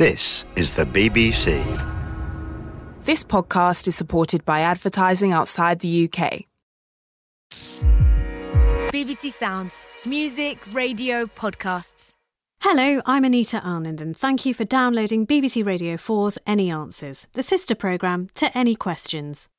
This is the BBC. This podcast is supported by advertising outside the UK. BBC Sounds. Music, radio, podcasts. Hello, I'm Anita Anand, and thank you for downloading BBC Radio 4's Any Answers, the sister programme to Any Questions.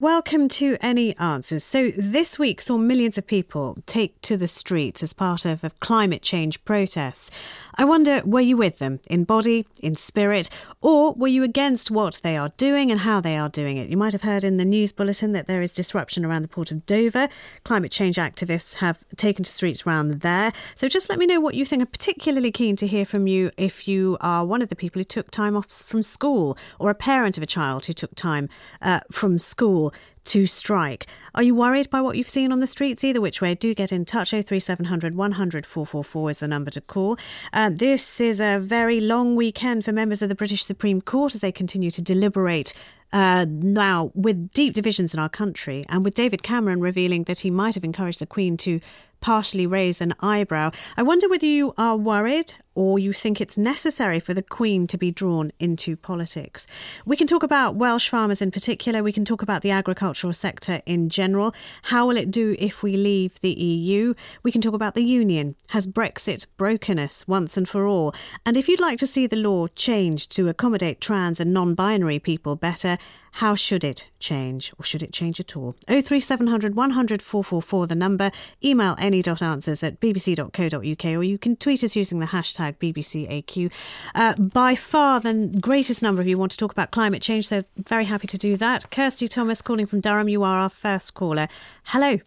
Welcome to Any Answers. So, this week saw millions of people take to the streets as part of, of, climate change protests. I wonder, were you with them in body, in spirit, or were you against what they are doing and how they are doing it? You might have heard in the news bulletin that there is disruption around the port of Dover. Climate change activists have taken to streets around there. So, just let me know what you think. I'm particularly keen to hear from you if you are one of the people who took time off from school or a parent of a child who took time uh, from school to strike. Are you worried by what you've seen on the streets? Either which way, do get in touch. 03700 100 444 is the number to call. Uh, this is a very long weekend for members of the British Supreme Court as they continue to deliberate uh, now, with deep divisions in our country, and with David Cameron revealing that he might have encouraged the Queen to partially raise an eyebrow, I wonder whether you are worried or you think it's necessary for the Queen to be drawn into politics. We can talk about Welsh farmers in particular. We can talk about the agricultural sector in general. How will it do if we leave the EU? We can talk about the Union. Has Brexit broken us once and for all? And if you'd like to see the law changed to accommodate trans and non binary people better, how should it change, or should it change at all? 03700 100 444, the number. Email any.answers at bbc.co.uk, or you can tweet us using the hashtag BBCAQ. Uh, by far, the greatest number of you want to talk about climate change, so very happy to do that. Kirsty Thomas calling from Durham, you are our first caller. Hello.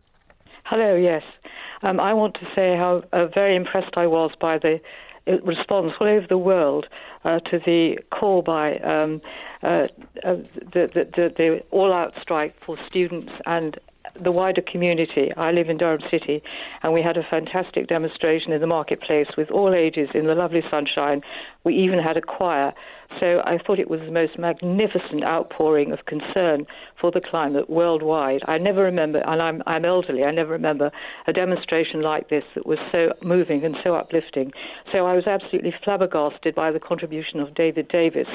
Hello, yes. Um, I want to say how uh, very impressed I was by the response all over the world uh, to the call by um, uh, uh, the, the, the, the all-out strike for students and the wider community. I live in Durham City, and we had a fantastic demonstration in the marketplace with all ages in the lovely sunshine. We even had a choir. So I thought it was the most magnificent outpouring of concern for the climate worldwide. I never remember, and I'm, I'm elderly, I never remember a demonstration like this that was so moving and so uplifting. So I was absolutely flabbergasted by the contribution of David Davies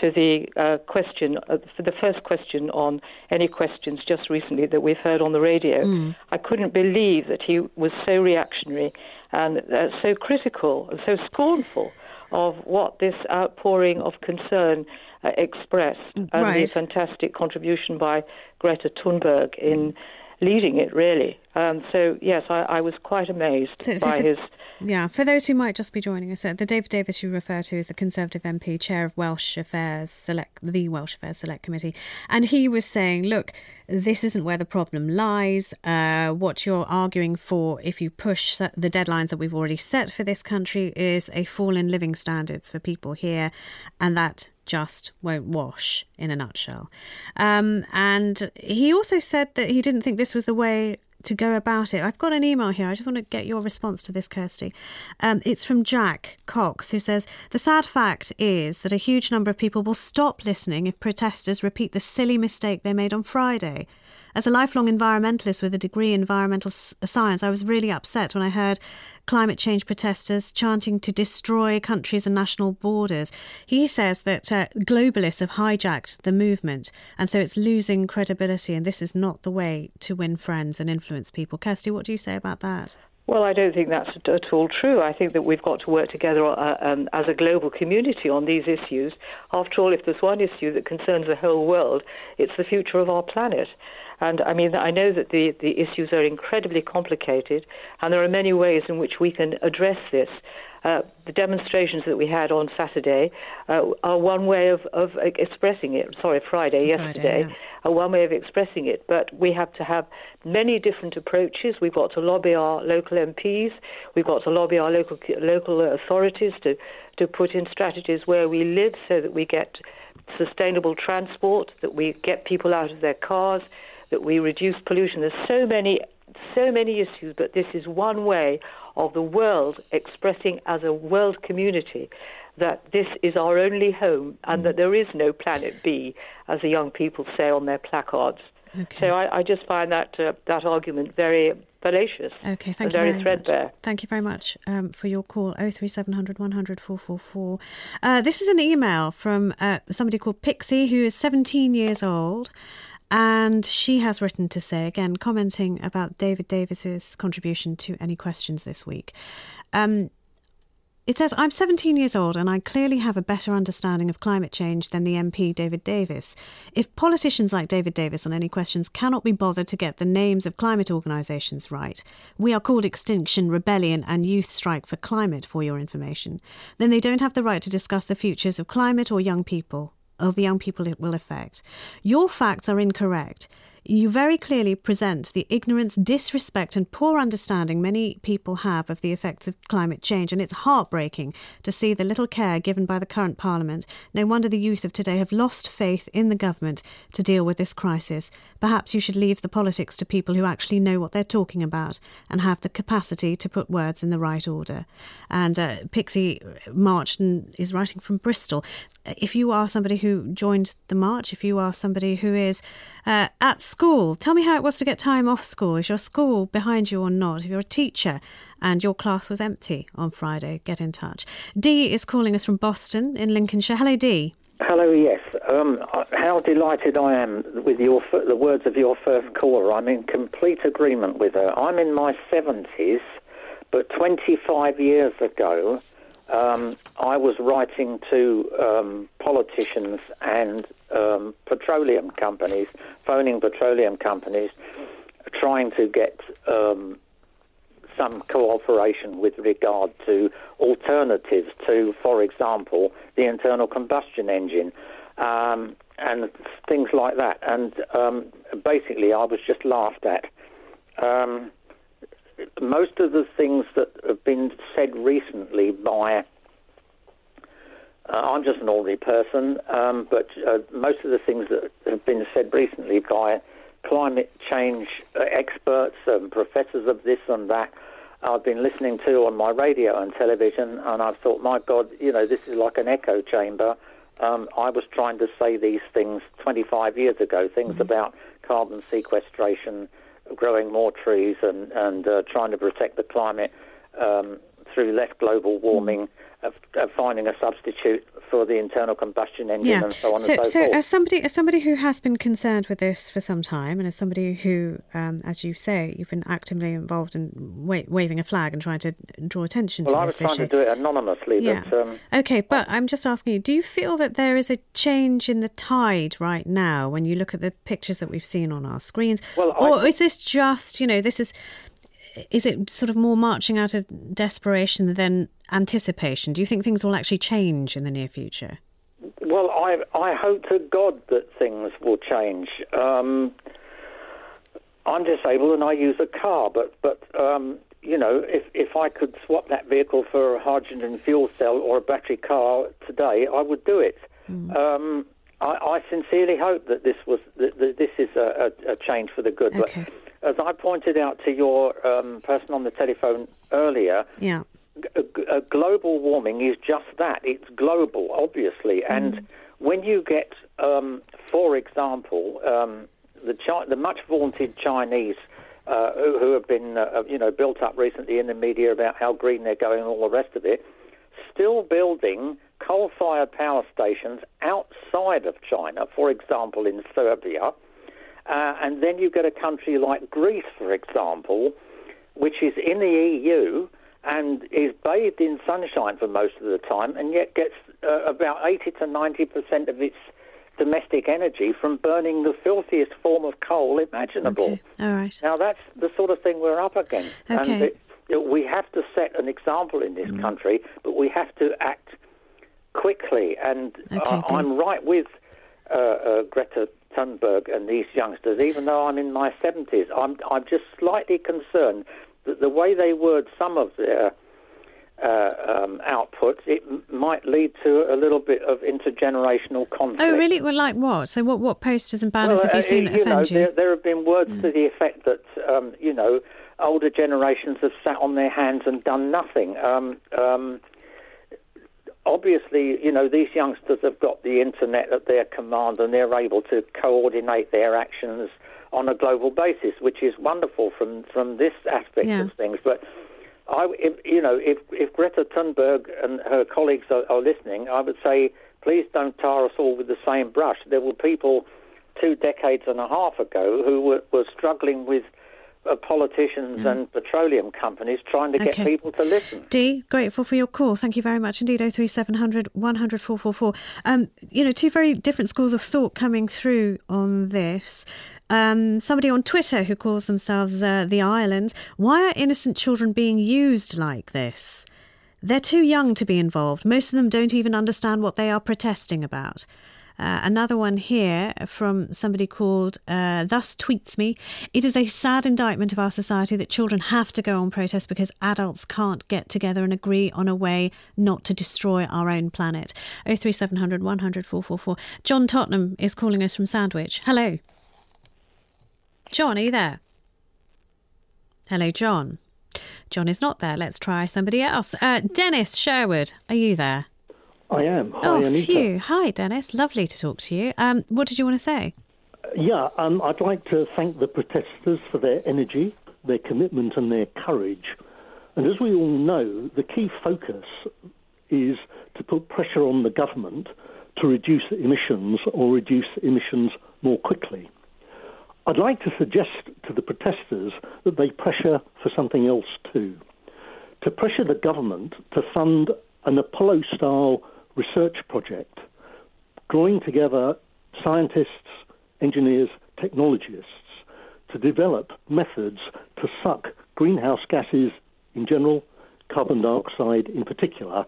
to the uh, question, uh, for the first question on any questions just recently that we've heard on the radio. Mm. I couldn't believe that he was so reactionary and uh, so critical and so scornful of what this outpouring of concern uh, expressed and right. the fantastic contribution by Greta Thunberg in leading it, really. Um, so, yes, I, I, was quite amazed so, so by his yeah, for those who might just be joining us, uh, the David Davies you refer to is the Conservative MP, chair of Welsh Affairs Select, the Welsh Affairs Select Committee, and he was saying, look, this isn't where the problem lies. Uh, what you're arguing for, if you push the deadlines that we've already set for this country, is a fall in living standards for people here, and that just won't wash in a nutshell. Um, and he also said that he didn't think this was the way to go about it. I've got an email here. I just want to get your response to this, Kirsty. Um, it's from Jack Cox, who says The sad fact is that a huge number of people will stop listening if protesters repeat the silly mistake they made on Friday. As a lifelong environmentalist with a degree in environmental science, I was really upset when I heard climate change protesters chanting to destroy countries and national borders. He says that uh, globalists have hijacked the movement, and so it's losing credibility, and this is not the way to win friends and influence people. Kirsty, what do you say about that? Well, I don't think that's at all true. I think that we've got to work together uh, um, as a global community on these issues. After all, if there's one issue that concerns the whole world, it's the future of our planet. And I mean, I know that the, the issues are incredibly complicated, and there are many ways in which we can address this. Uh, the demonstrations that we had on Saturday uh, are one way of, of expressing it. Sorry, Friday, yesterday, yeah. are one way of expressing it. But we have to have many different approaches. We've got to lobby our local MPs. We've got to lobby our local local authorities to to put in strategies where we live, so that we get sustainable transport, that we get people out of their cars, that we reduce pollution. There's so many, so many issues, but this is one way of the world expressing as a world community that this is our only home and mm. that there is no planet B, as the young people say on their placards. Okay. So I, I just find that uh, that argument very fallacious. Okay, thank and you very, threadbare. much. Thank you very much um, for your call. Oh three seven hundred one hundred four four four. Uh, this is an email from uh, somebody called Pixie, who is 17 years old. And she has written to say, again, commenting about David Davies's contribution to any questions this week. Um, it says, I'm 17 years old and I clearly have a better understanding of climate change than the MP David Davies. If politicians like David Davis on any questions cannot be bothered to get the names of climate organisations right, we are called Extinction Rebellion and Youth Strike for Climate, for your information, then they don't have the right to discuss the futures of climate or young people, of the young people it will affect. Your facts are incorrect. You very clearly present the ignorance, disrespect, and poor understanding many people have of the effects of climate change, and it's heartbreaking to see the little care given by the current Parliament. No wonder the youth of today have lost faith in the government to deal with this crisis. Perhaps you should leave the politics to people who actually know what they're talking about and have the capacity to put words in the right order. And uh, Pixie marched and is writing from Bristol if you are somebody who joined the march, if you are somebody who is uh, at school, tell me how it was to get time off school. Is your school behind you or not? If you're a teacher and your class was empty on Friday, get in touch. Dee is calling us from Boston in Lincolnshire. Hello, Dee. Hello, yes. Um, how delighted I am with your the words of your first caller. I'm in complete agreement with her. I'm in my 70s, but 25 years ago, um, I was writing to um, politicians and um, petroleum companies, phoning petroleum companies, trying to get um, some cooperation with regard to alternatives to, for example, the internal combustion engine um, and things like that. And um, basically, I was just laughed at most of the things that have been said recently by uh, I'm just an ordinary person, um, but uh, most of the things that have been said recently by climate change uh, experts and professors of this and that, I've been listening to on my radio and television, and I've thought, my God, you know, this is like an echo chamber. Um, I was trying to say these things 25 years ago, things mm-hmm. about carbon sequestration, growing more trees, and, and uh, trying to protect the climate um, through less global warming. Mm-hmm of, of, finding a substitute for the internal combustion engine yeah. and so on so, and so, so forth. as somebody as somebody who has been concerned with this for some time, and as somebody who, um, as you say, you've been actively involved in wa- waving a flag and trying to draw attention to well, to I was this trying issue. to do it anonymously. Yeah. But, um, okay, but I'm just asking you: Do you feel that there is a change in the tide right now when you look at the pictures that we've seen on our screens, well, or I, is this just you know this is is it sort of more marching out of desperation than anticipation? Do you think things will actually change in the near future? Well, I I hope to God that things will change. Um, I'm disabled and I use a car, but but um, you know, if if I could swap that vehicle for a hydrogen fuel cell or a battery car today, I would do it. Mm. Um, I, I, sincerely hope that this was that, that this is a, a, a, change for the good. Okay. But as I pointed out to your um, person on the telephone earlier, yeah. A, global warming is just that. It's global, obviously. And mm. when you get, um, for example, um, the, Chi- the much vaunted Chinese uh, who, who, have been, uh, you know, built up recently in the media about how green they're going and all the rest of it, still building coal-fired power stations outside of China, for example, in Serbia. Uh, and then you get a country like Greece, for example, which is in the EU and is bathed in sunshine for most of the time, and yet gets uh, about 80 to 90 percent of its domestic energy from burning the filthiest form of coal imaginable. Okay. All right. Now that's the sort of thing we're up against, okay. and it, it, we have to set an example in this mm. country, but we have to act quickly. And okay, uh, I'm right with uh, uh, Greta Thunberg and these youngsters, even though I'm in my 70s. I'm I'm just slightly concerned that the way they word some of their uh, um, outputs, it m- might lead to a little bit of intergenerational conflict. Oh, really? Well, like what? So, what, what posters and banners well, have you uh, seen that you offend know, you? There, there have been words mm. to the effect that, um, you know, older generations have sat on their hands and done nothing. Um, um, obviously, you know, these youngsters have got the internet at their command and they're able to coordinate their actions on a global basis, which is wonderful from, from this aspect Yeah. of things. But I, if, you know, if, if Greta Thunberg and her colleagues are, are listening, I would say, please don't tar us all with the same brush. There were people two decades and a half ago who were, were struggling with uh, politicians and petroleum companies trying to get people to listen. Dee, grateful for your call. Thank you very much indeed. 03700 100 444. Um, you know, two very different schools of thought coming through on this. Um, somebody on Twitter who calls themselves uh, the Island. Why are innocent children being used like this? They're too young to be involved. Most of them don't even understand what they are protesting about. Uh, another one here from somebody called uh, Thus Tweets Me. It is a sad indictment of our society that children have to go on protest because adults can't get together and agree on a way not to destroy our own planet. 03700 100 444. John Tottenham is calling us from Sandwich. Hello. John, are you there? Hello, John. John is not there. Let's try somebody else. Uh, Dennis Sherwood, are you there? I am. Hi, oh, Anita. phew. Hi, Dennis. Lovely to talk to you. Um, what did you want to say? Yeah, um, I'd like to thank the protesters for their energy, their commitment, and their courage. And as we all know, the key focus is to put pressure on the government to reduce emissions or reduce emissions more quickly. I'd like to suggest to the protesters that they pressure for something else too. To pressure the government to fund an Apollo style research project, drawing together scientists, engineers, technologists to develop methods to suck greenhouse gases in general, carbon dioxide in particular,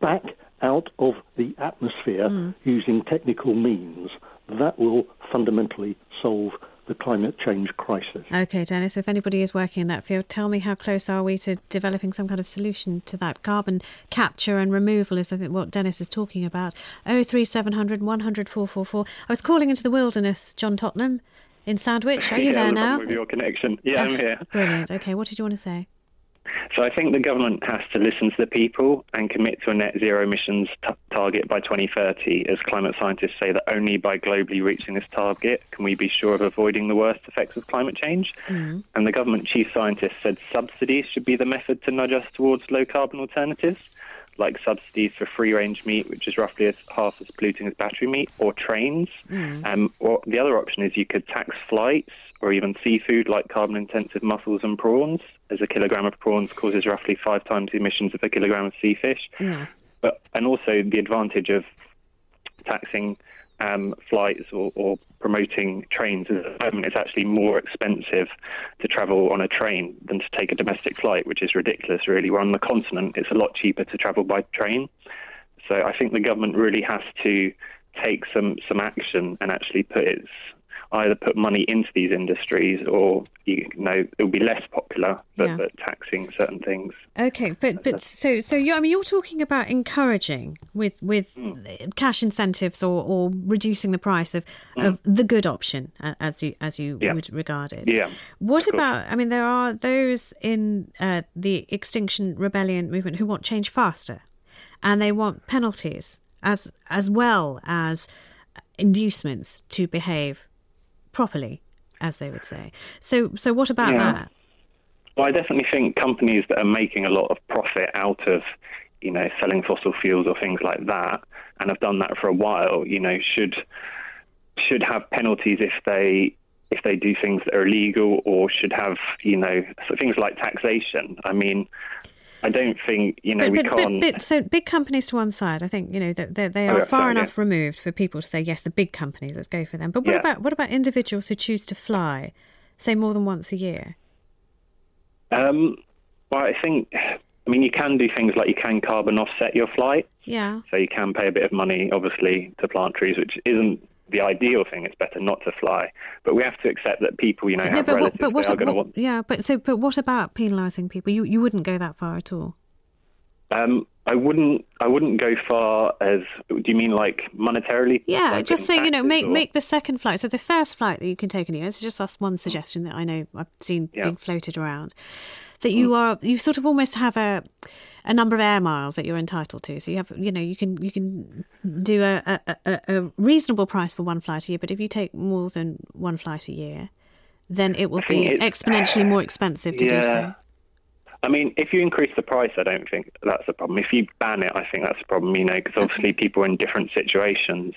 back out of the atmosphere mm. using technical means. That will fundamentally solve the climate change crisis. Okay, Dennis, if anybody is working in that field, tell me how close are we to developing some kind of solution to that? Carbon capture and removal is, I think, what Dennis is talking about. 03700 100 444. I was calling into the wilderness, John Tottenham, in Sandwich. Are you yeah, there now? With your connection. Yeah, I'm oh, here. Brilliant. Okay, what did you want to say? So I think the government has to listen to the people and commit to a net zero emissions t- target by 2030, as climate scientists say that only by globally reaching this target can we be sure of avoiding the worst effects of climate change. And the government chief scientist said subsidies should be the method to nudge us towards low carbon alternatives, like subsidies for free range meat, which is roughly as half as polluting as battery meat, or trains. Um, or the other option is you could tax flights or even seafood like carbon intensive mussels and prawns, as a kilogram of prawns causes roughly five times the emissions of a kilogram of sea fish. Yeah. But and also the advantage of taxing um, flights or, or promoting trains is at the moment it's actually more expensive to travel on a train than to take a domestic flight, which is ridiculous. Really, we're on the continent; it's a lot cheaper to travel by train. So I think the government really has to take some some action and actually put its either put money into these industries or you know it will be less popular but, Yeah. but taxing certain things Okay, but but so so you I mean you're talking about encouraging with with cash incentives or, or reducing the price of, of the good option as you as you Yeah. would regard it. Yeah, What about I mean there are those in uh, the Extinction Rebellion movement who want change faster, and they want penalties as as well as inducements to behave properly, as they would say. So so what about Yeah. that? Well, I definitely think companies that are making a lot of profit out of, you know, selling fossil fuels or things like that, and have done that for a while, you know, should should have penalties if they if they do things that are illegal, or should have, you know, things like taxation. I mean, I don't think, you know, But, we but, can't. but, so big companies to one side, I think you know that they, they Oh, are yeah, far sorry, enough yeah. removed for people to say yes, the big companies, let's go for them. But what Yeah. about what about individuals who choose to fly, say more than once a year? Um, well, I think, I mean, you can do things like you can carbon offset your flight. Yeah, So you can pay a bit of money, obviously, to plant trees, which isn't the ideal thing. It's better not to fly. But we have to accept that people, you know, So- have relatives what, they are going to want. yeah, but so but what about penalising people? You you wouldn't go that far at all. Um, I wouldn't. I wouldn't go far as. Do you mean like monetarily? Yeah, Like just say you know make or- make the second flight. So the first flight that you can take anywhere. It's just that's one suggestion that I know I've seen Yeah. being floated around. that you are you sort of almost have a a number of air miles that you're entitled to. So you have, you know, you can you can do a, a, a reasonable price for one flight a year, but if you take more than one flight a year, then it will be exponentially more expensive to yeah. do so. I mean, if you increase the price, I don't think that's a problem. If you ban it, I think that's a problem, you know, because obviously people are in different situations.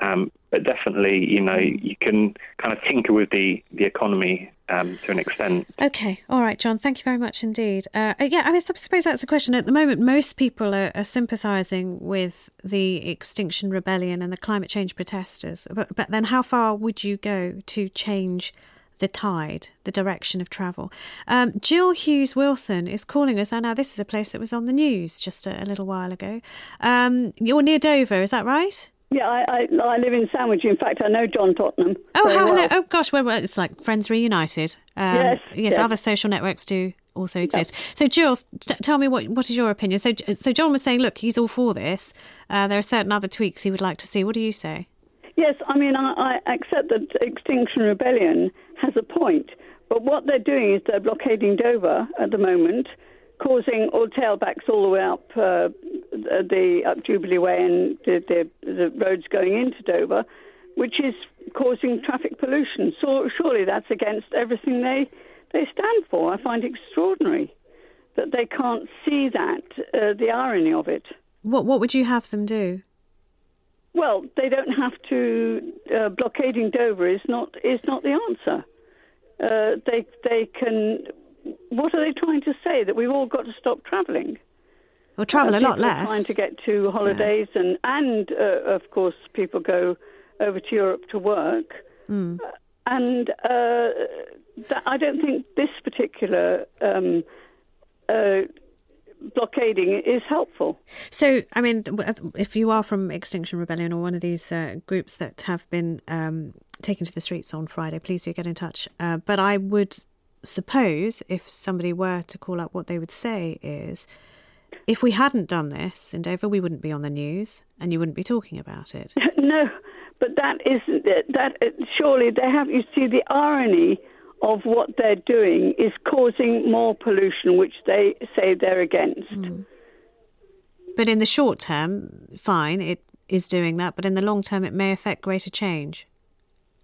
Um, but definitely, you know, you can kind of tinker with the, the economy um, to an extent. Okay, all right, John. Thank you very much indeed. Uh, uh yeah, I, mean, I suppose that's the question. At the moment, most people are, are sympathising with the Extinction Rebellion and the climate change protesters. But, but then, how far would you go to change? The tide, the direction of travel. Um, Jill Hughes Wilson is calling us. And now, this is a place that was on the news just a, a little while ago. Um, you're near Dover, is that right? Yeah, I, I, I, live in Sandwich. In fact, I know John Tottenham. Oh, how, well. oh gosh, well, it's like Friends Reunited. Um, yes, yes, yes, Other social networks do also exist. So, Jules, t- tell me what what is your opinion? So, so John was saying, look, he's all for this. Uh, there are certain other tweaks he would like to see. What do you say? Yes, I mean, I, I accept that Extinction Rebellion has a point, but what they're doing is they're blockading Dover at the moment causing all tailbacks all the way up uh, the up Jubilee Way and the, the, the, roads going into Dover, which is causing traffic pollution. So surely that's against everything they they stand for. I find extraordinary that they can't see that uh, the irony of it. What what would you have them do? Well, they don't have to. Uh, blockading Dover is not is not the answer. Uh, they they can what are they trying to say? That we've all got to stop travelling? Well, travel uh, a lot less. Trying to get to holidays, yeah. and and uh, of course, people go over to Europe to work. Mm. and uh, I don't think this particular um, uh, blockading is helpful. So, I mean, if you are from Extinction Rebellion or one of these uh, groups that have been um, taken to the streets on Friday, please do get in touch. Uh, but I would suppose if somebody were to call up, what they would say is, if we hadn't done this in Dover, we wouldn't be on the news and you wouldn't be talking about it. no, but that isn't it. That surely they have. You see the irony of what they're doing is causing more pollution, which they say they're against. Mm. But in the short term, fine, it is doing that. But in the long term, it may affect greater change.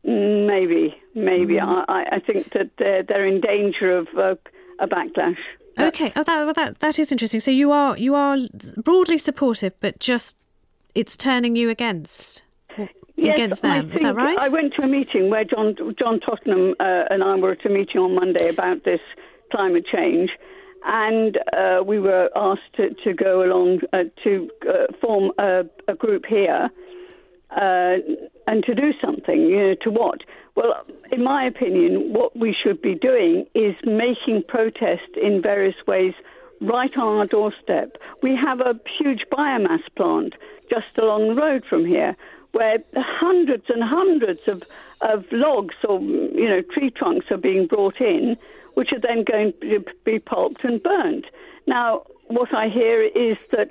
Maybe, maybe. Mm. I, I think that they're, they're in danger of uh, a backlash. Okay, oh, that, well, that that is interesting. So you are you are broadly supportive, but just it's turning you against yes, against them. Is that right? I went to a meeting where John John Tottenham uh, and I were at a meeting on Monday about this climate change, and uh, we were asked to, to go along uh, to uh, form a, a, group here uh, and to do something. You know, to what? Well, in my opinion, what we should be doing is making protest in various ways right on our doorstep. We have a huge biomass plant just along the road from here where hundreds and hundreds of, of logs or you know tree trunks are being brought in, which are then going to be pulped and burnt. Now, what I hear is that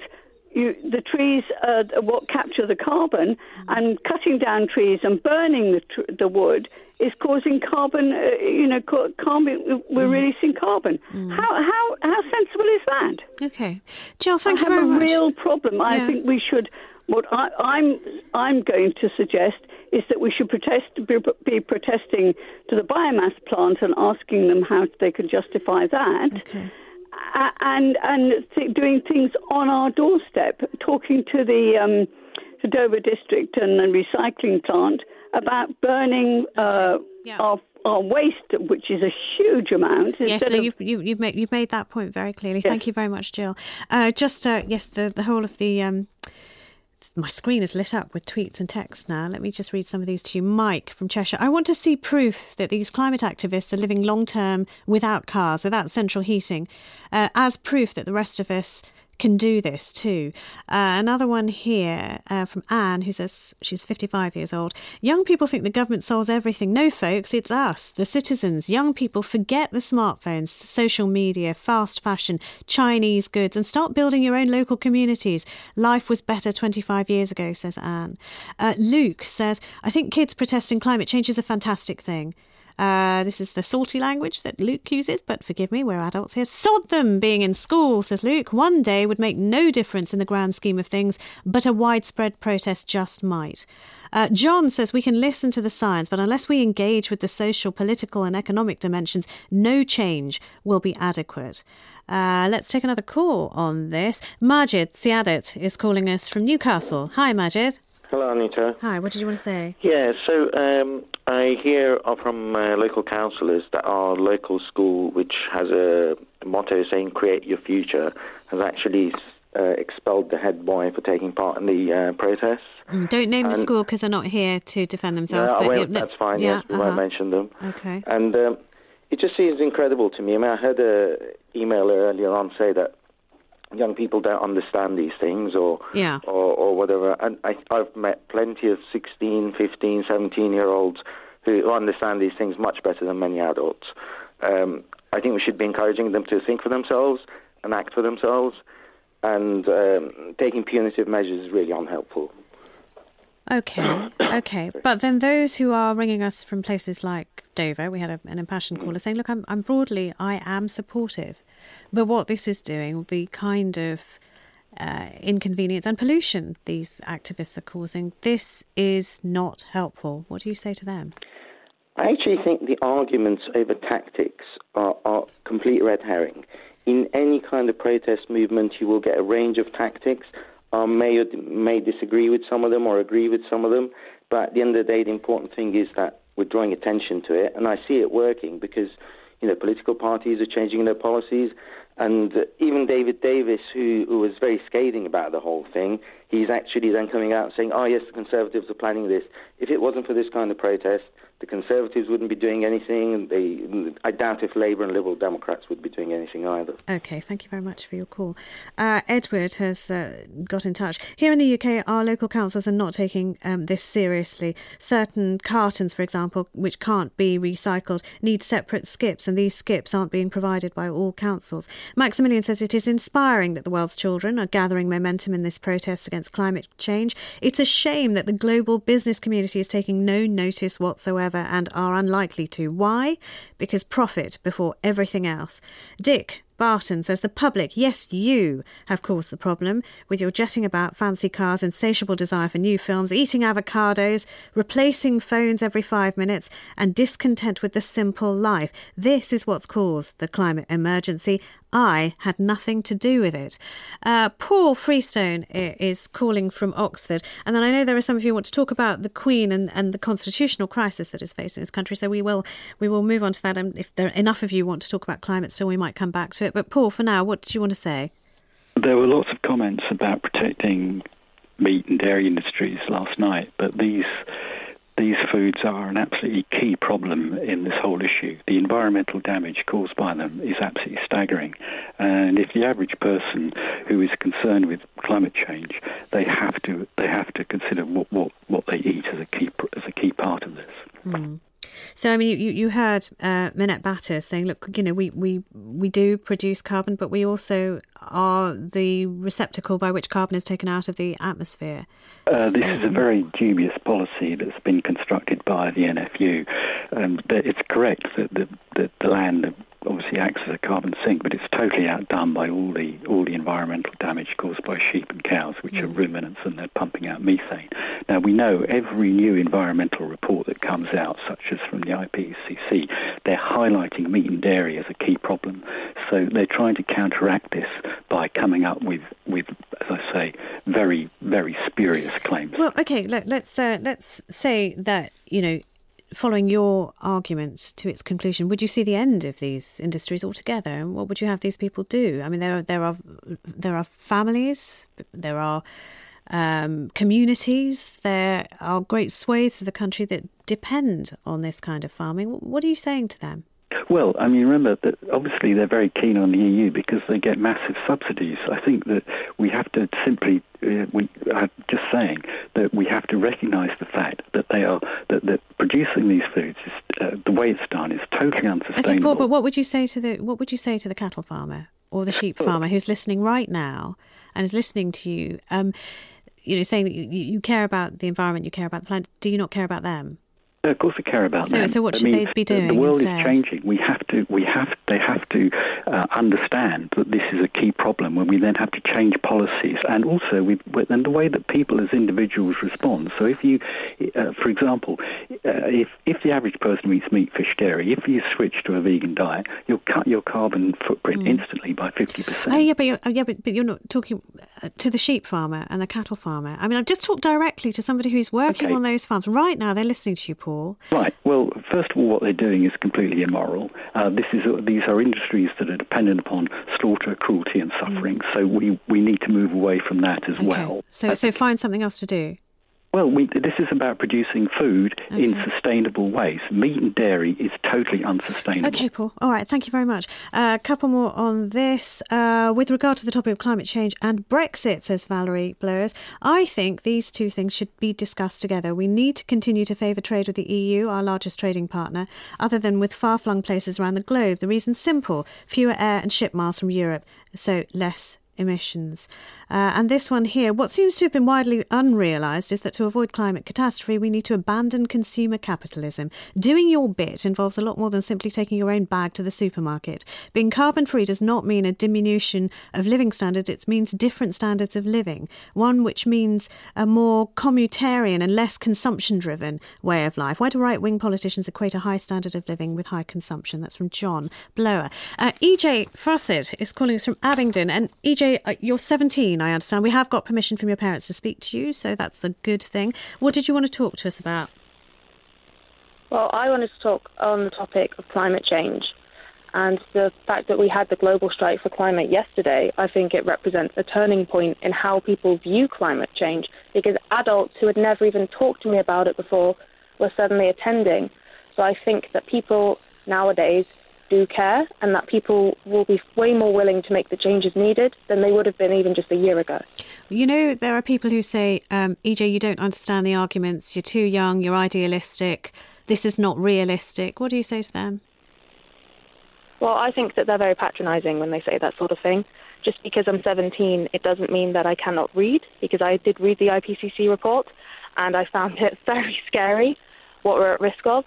you, the trees are what capture the carbon, and cutting down trees and burning the, tr- the wood is causing carbon. Uh, you know, carbon. We're mm. releasing carbon. Mm. How how how sensible is that? Okay, Jill, thank I you very much. I have a real problem. Yeah. I think we should. What I, I'm I'm going to suggest is that we should protest, be, be, protesting to the biomass plant and asking them how they can justify that. Okay and and th- doing things on our doorstep, talking to the um, to Dover District and the recycling plant about burning uh, yeah. our our waste, which is a huge amount. Yes, of... you've, you, have made you've made that point very clearly. Yes. Thank you very much, Jill. Uh, just uh, yes, the the whole of the um, my screen is lit up with tweets and texts now. Let me just read some of these to you. Mike from Cheshire. I want to see proof that these climate activists are living long term without cars, without central heating, uh, as proof that the rest of us can do this too. Uh, another one here uh, from Anne, who says she's 55 years old. Young people think the government solves everything. No, folks, it's us, the citizens. Young people forget the smartphones, social media, fast fashion, Chinese goods, and start building your own local communities. Life was better 25 years ago, says Anne. Uh, Luke says, I think kids protesting climate change is a fantastic thing. Uh, this is the salty language that Luke uses, but forgive me, we're adults here. Sod them being in school, says Luke. One day would make no difference in the grand scheme of things, but a widespread protest just might. Uh, John says we can listen to the science, but unless we engage with the social, political, and economic dimensions, no change will be adequate. Uh, let's take another call on this. Majid Siadat is calling us from Newcastle. Hi, Majid. Hello, Anita. Hi, what did you want to say? Yeah, so um, I hear from uh, local councillors that our local school, which has a motto saying "Create Your Future," has actually uh, expelled the head boy for taking part in the uh, protests. Mm, don't name the school because they're not here to defend themselves. No, but won't, yeah, let's- that's fine. yeah, yes, we uh-huh. won't mention them. Okay. And um, it just seems incredible to me. I mean, I heard an email earlier on say that young people don't understand these things or Yeah. or, or whatever. And I, I've met plenty of 16, 15, 17 year olds who understand these things much better than many adults. Um, I think we should be encouraging them to think for themselves and act for themselves. And um, taking punitive measures is really unhelpful. Okay, okay. But then those who are ringing us from places like Dover, we had a, an impassioned caller saying, look, I'm, I'm broadly, I am supportive. But what this is doing, the kind of uh, inconvenience and pollution these activists are causing, this is not helpful. What do you say to them? I actually think the arguments over tactics are, are complete red herring. In any kind of protest movement, you will get a range of tactics. I may or may disagree with some of them or agree with some of them, but at the end of the day, the important thing is that we're drawing attention to it, and I see it working because you know political parties are changing their policies, and even David Davies, who, who was very scathing about the whole thing, he's actually then coming out saying, "Oh yes, the Conservatives are planning this. If it wasn't for this kind of protest, the Conservatives wouldn't be doing anything. and They, I doubt if Labour and Liberal Democrats would be doing anything either." Okay, thank you very much for your call. Uh, Edward has uh, got in touch. Here in the UK, our local councils are not taking um, this seriously. Certain cartons, for example, which can't be recycled, need separate skips, and these skips aren't being provided by all councils. Maximilian says it is inspiring that the world's children are gathering momentum in this protest against climate change. It's a shame that the global business community is taking no notice whatsoever and are unlikely to. Why? Because profit before everything else. Dick Barton says the public, yes, you have caused the problem with your jetting about fancy cars, insatiable desire for new films, eating avocados, replacing phones every five minutes, and discontent with the simple life. This is what's caused the climate emergency. I had nothing to do with it. Uh, Paul Freestone is calling from Oxford. And then I know there are some of you who want to talk about the Queen and, and the constitutional crisis that is facing this country. So we will we will move on to that. And if there are enough of you want to talk about climate still, we might come back to it. But Paul, for now, what did you want to say? There were lots of comments about protecting meat and dairy industries last night, but these these foods are an absolutely key problem in this whole issue. The environmental damage caused by them is absolutely staggering, and if the average person who is concerned with climate change, they have to they have to consider what what, what they eat as a key as a key part of this. Hmm. So, I mean, you, you heard uh, Minette Batters saying, look, you know, we, we, we do produce carbon, but we also are the receptacle by which carbon is taken out of the atmosphere. Uh, this is a very dubious policy that's been constructed by the NFU. Um, it's correct that the, that the land obviously acts as a carbon sink, but it's totally outdone by all the all the environmental damage caused by sheep and cows, which are ruminants and they're pumping out methane. Now we know every new environmental report that comes out, such as from the IPCC, they're highlighting meat and dairy as a key problem. So they're trying to counteract this by coming up with with, as I say, very very spurious claims. Well, okay, let, let's uh, let's say that you know, following your argument to its conclusion, would you see the end of these industries altogether? And what would you have these people do? I mean, there are there are there are families, there are um, communities, there are great swathes of the country that depend on this kind of farming. What are you saying to them? Well, I mean, remember that obviously they're very keen on the EU because they get massive subsidies. I think that we have to simply, uh, we are just saying that we have to recognise the fact that they are that, that producing these foods is uh, the way it's done is totally unsustainable. Okay, Paul, but what would you say to the what would you say to the cattle farmer or the sheep farmer who's listening right now and is listening to you? Um, you know, saying that you, you care about the environment, you care about the planet. Do you not care about them? Of course, they care about so, them. So, what I should mean, they be doing? The world instead? is changing. We have to. We have. They have to uh, understand that this is a key problem. When we then have to change policies, and also we, and the way that people as individuals respond. So, if you, uh, for example, uh, if if the average person eats meat, fish, dairy, if you switch to a vegan diet, you'll cut your carbon footprint Mm. instantly by fifty percent. Oh yeah, but you're, oh, yeah, but, but you're not talking uh, to the sheep farmer and the cattle farmer. I mean, I've just talked directly to somebody who's working Okay. on those farms right now. They're listening to you, Paul. Right. Well, first of all, what they're doing is completely immoral. Uh, this is these are industries that are dependent upon slaughter, cruelty, and suffering. So we, we need to move away from that as well. So, so find something else to do. Well, we, this is about producing food in sustainable ways. Meat and dairy is totally unsustainable. Okay, Paul. All right. Thank you very much. A couple more on this. Uh, with regard to the topic of climate change and Brexit, says Valerie Blowers, I think these two things should be discussed together. We need to continue to favour trade with the EU, our largest trading partner, other than with far flung places around the globe. The reason's simple fewer air and ship miles from Europe, so less emissions. Uh, and this one here, what seems to have been widely unrealised is that to avoid climate catastrophe, we need to abandon consumer capitalism. Doing your bit involves a lot more than simply taking your own bag to the supermarket. Being carbon free does not mean a diminution of living standards, it means different standards of living. One which means a more communitarian and less consumption driven way of life. Why do right wing politicians equate a high standard of living with high consumption? That's from John Blower. Uh, EJ Fawcett is calling us from Abingdon. And EJ, uh, you're 17, I understand. We have got permission from your parents to speak to you, so that's a good thing. What did you want to talk to us about? Well, I wanted to talk on the topic of climate change. And the fact that we had the global strike for climate yesterday, I think it represents a turning point in how people view climate change because adults who had never even talked to me about it before were suddenly attending. So I think that people nowadays do care and that people will be way more willing to make the changes needed than they would have been even just a year ago. You know, there are people who say, um, EJ, you don't understand the arguments, you're too young, you're idealistic, this is not realistic. What do you say to them? Well, I think that they're very patronising when they say that sort of thing. Just because I'm 17, it doesn't mean that I cannot read, because I did read the IPCC report and I found it very scary what we're at risk of.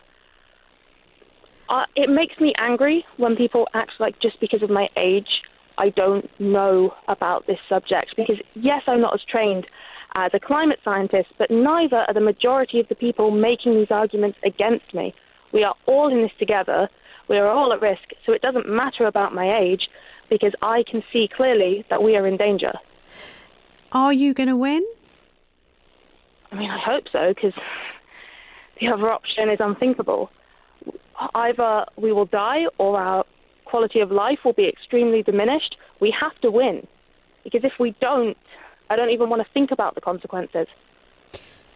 Uh, it makes me angry when people act like just because of my age, I don't know about this subject. Because, yes, I'm not as trained as a climate scientist, but neither are the majority of the people making these arguments against me. We are all in this together. We are all at risk, so it doesn't matter about my age because I can see clearly that we are in danger. Are you going to win? I mean, I hope so because the other option is unthinkable. Either we will die or our quality of life will be extremely diminished. We have to win because if we don't, I don't even want to think about the consequences.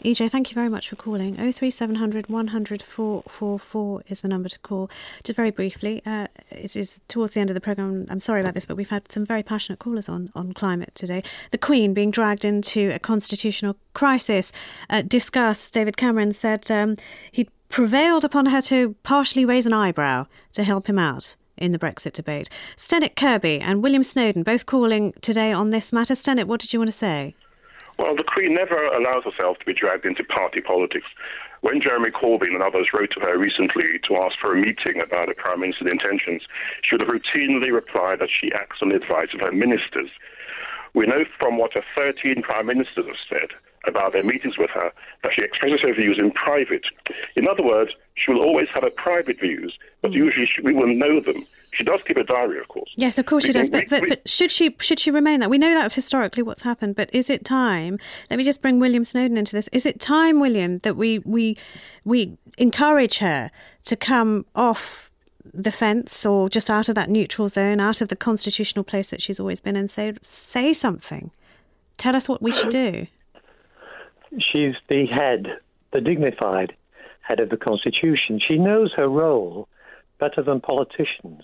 EJ, thank you very much for calling. 03700 100 444 is the number to call. Just very briefly, uh, it is towards the end of the programme. I'm sorry about this, but we've had some very passionate callers on, on climate today. The Queen being dragged into a constitutional crisis. Uh, David Cameron said um, he'd prevailed upon her to partially raise an eyebrow to help him out in the Brexit debate. Stennett Kirby and William Snowden both calling today on this matter. Stennett, what did you want to say? Well, the Queen never allows herself to be dragged into party politics. When Jeremy Corbyn and others wrote to her recently to ask for a meeting about the Prime Minister's intentions, she would have routinely replied that she acts on the advice of her ministers. We know from what her 13 Prime Ministers have said about their meetings with her that she expresses her views in private. In other words, she will always have her private views, but hmm. usually she, we will know them. She does keep a diary, of course. Yes, of course she does. But, but, but should she should she remain that? We know that's historically what's happened. But is it time? Let me just bring William Snowden into this. Is it time, William, that we we we encourage her to come off the fence or just out of that neutral zone, out of the constitutional place that she's always been, and say say something. Tell us what we should do. She's the head, the dignified head of the Constitution. She knows her role better than politicians.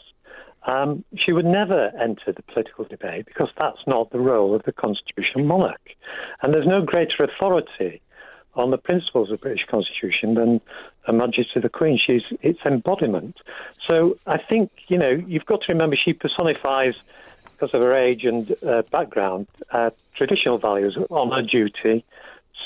Um, she would never enter the political debate because that's not the role of the constitutional monarch. And there's no greater authority on the principles of the British Constitution than Her Majesty of the Queen. She's its embodiment. So I think, you know, you've got to remember she personifies, because of her age and uh, background, uh, traditional values, honour, duty,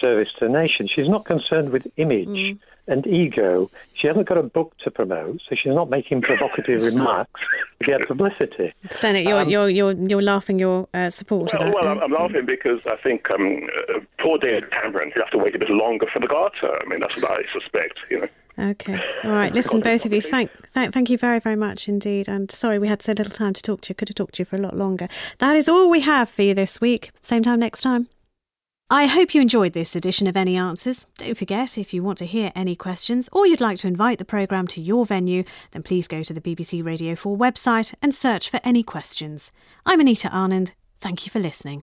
service to the nation. She's not concerned with image mm. and ego. She hasn't got a book to promote, so she's not making provocative remarks to get publicity. Stennett, you're, um, you're, you're, you're laughing your uh, support well, that. Well, I'm, I'm, laughing because I think um, uh, poor David Cameron, you have to wait a bit longer for the Garter. I mean, that's what I suspect, you know. Okay. All right. Listen, both of you, thank, thank, thank you very, very much indeed. And sorry we had so little time to talk to you. Could have talked to you for a lot longer. That is all we have for you this week. Same time next time. I hope you enjoyed this edition of Any Answers. Don't forget, if you want to hear any questions or you'd like to invite the programme to your venue, then please go to the BBC Radio 4 website and search for any questions. I'm Anita Anand. Thank you for listening.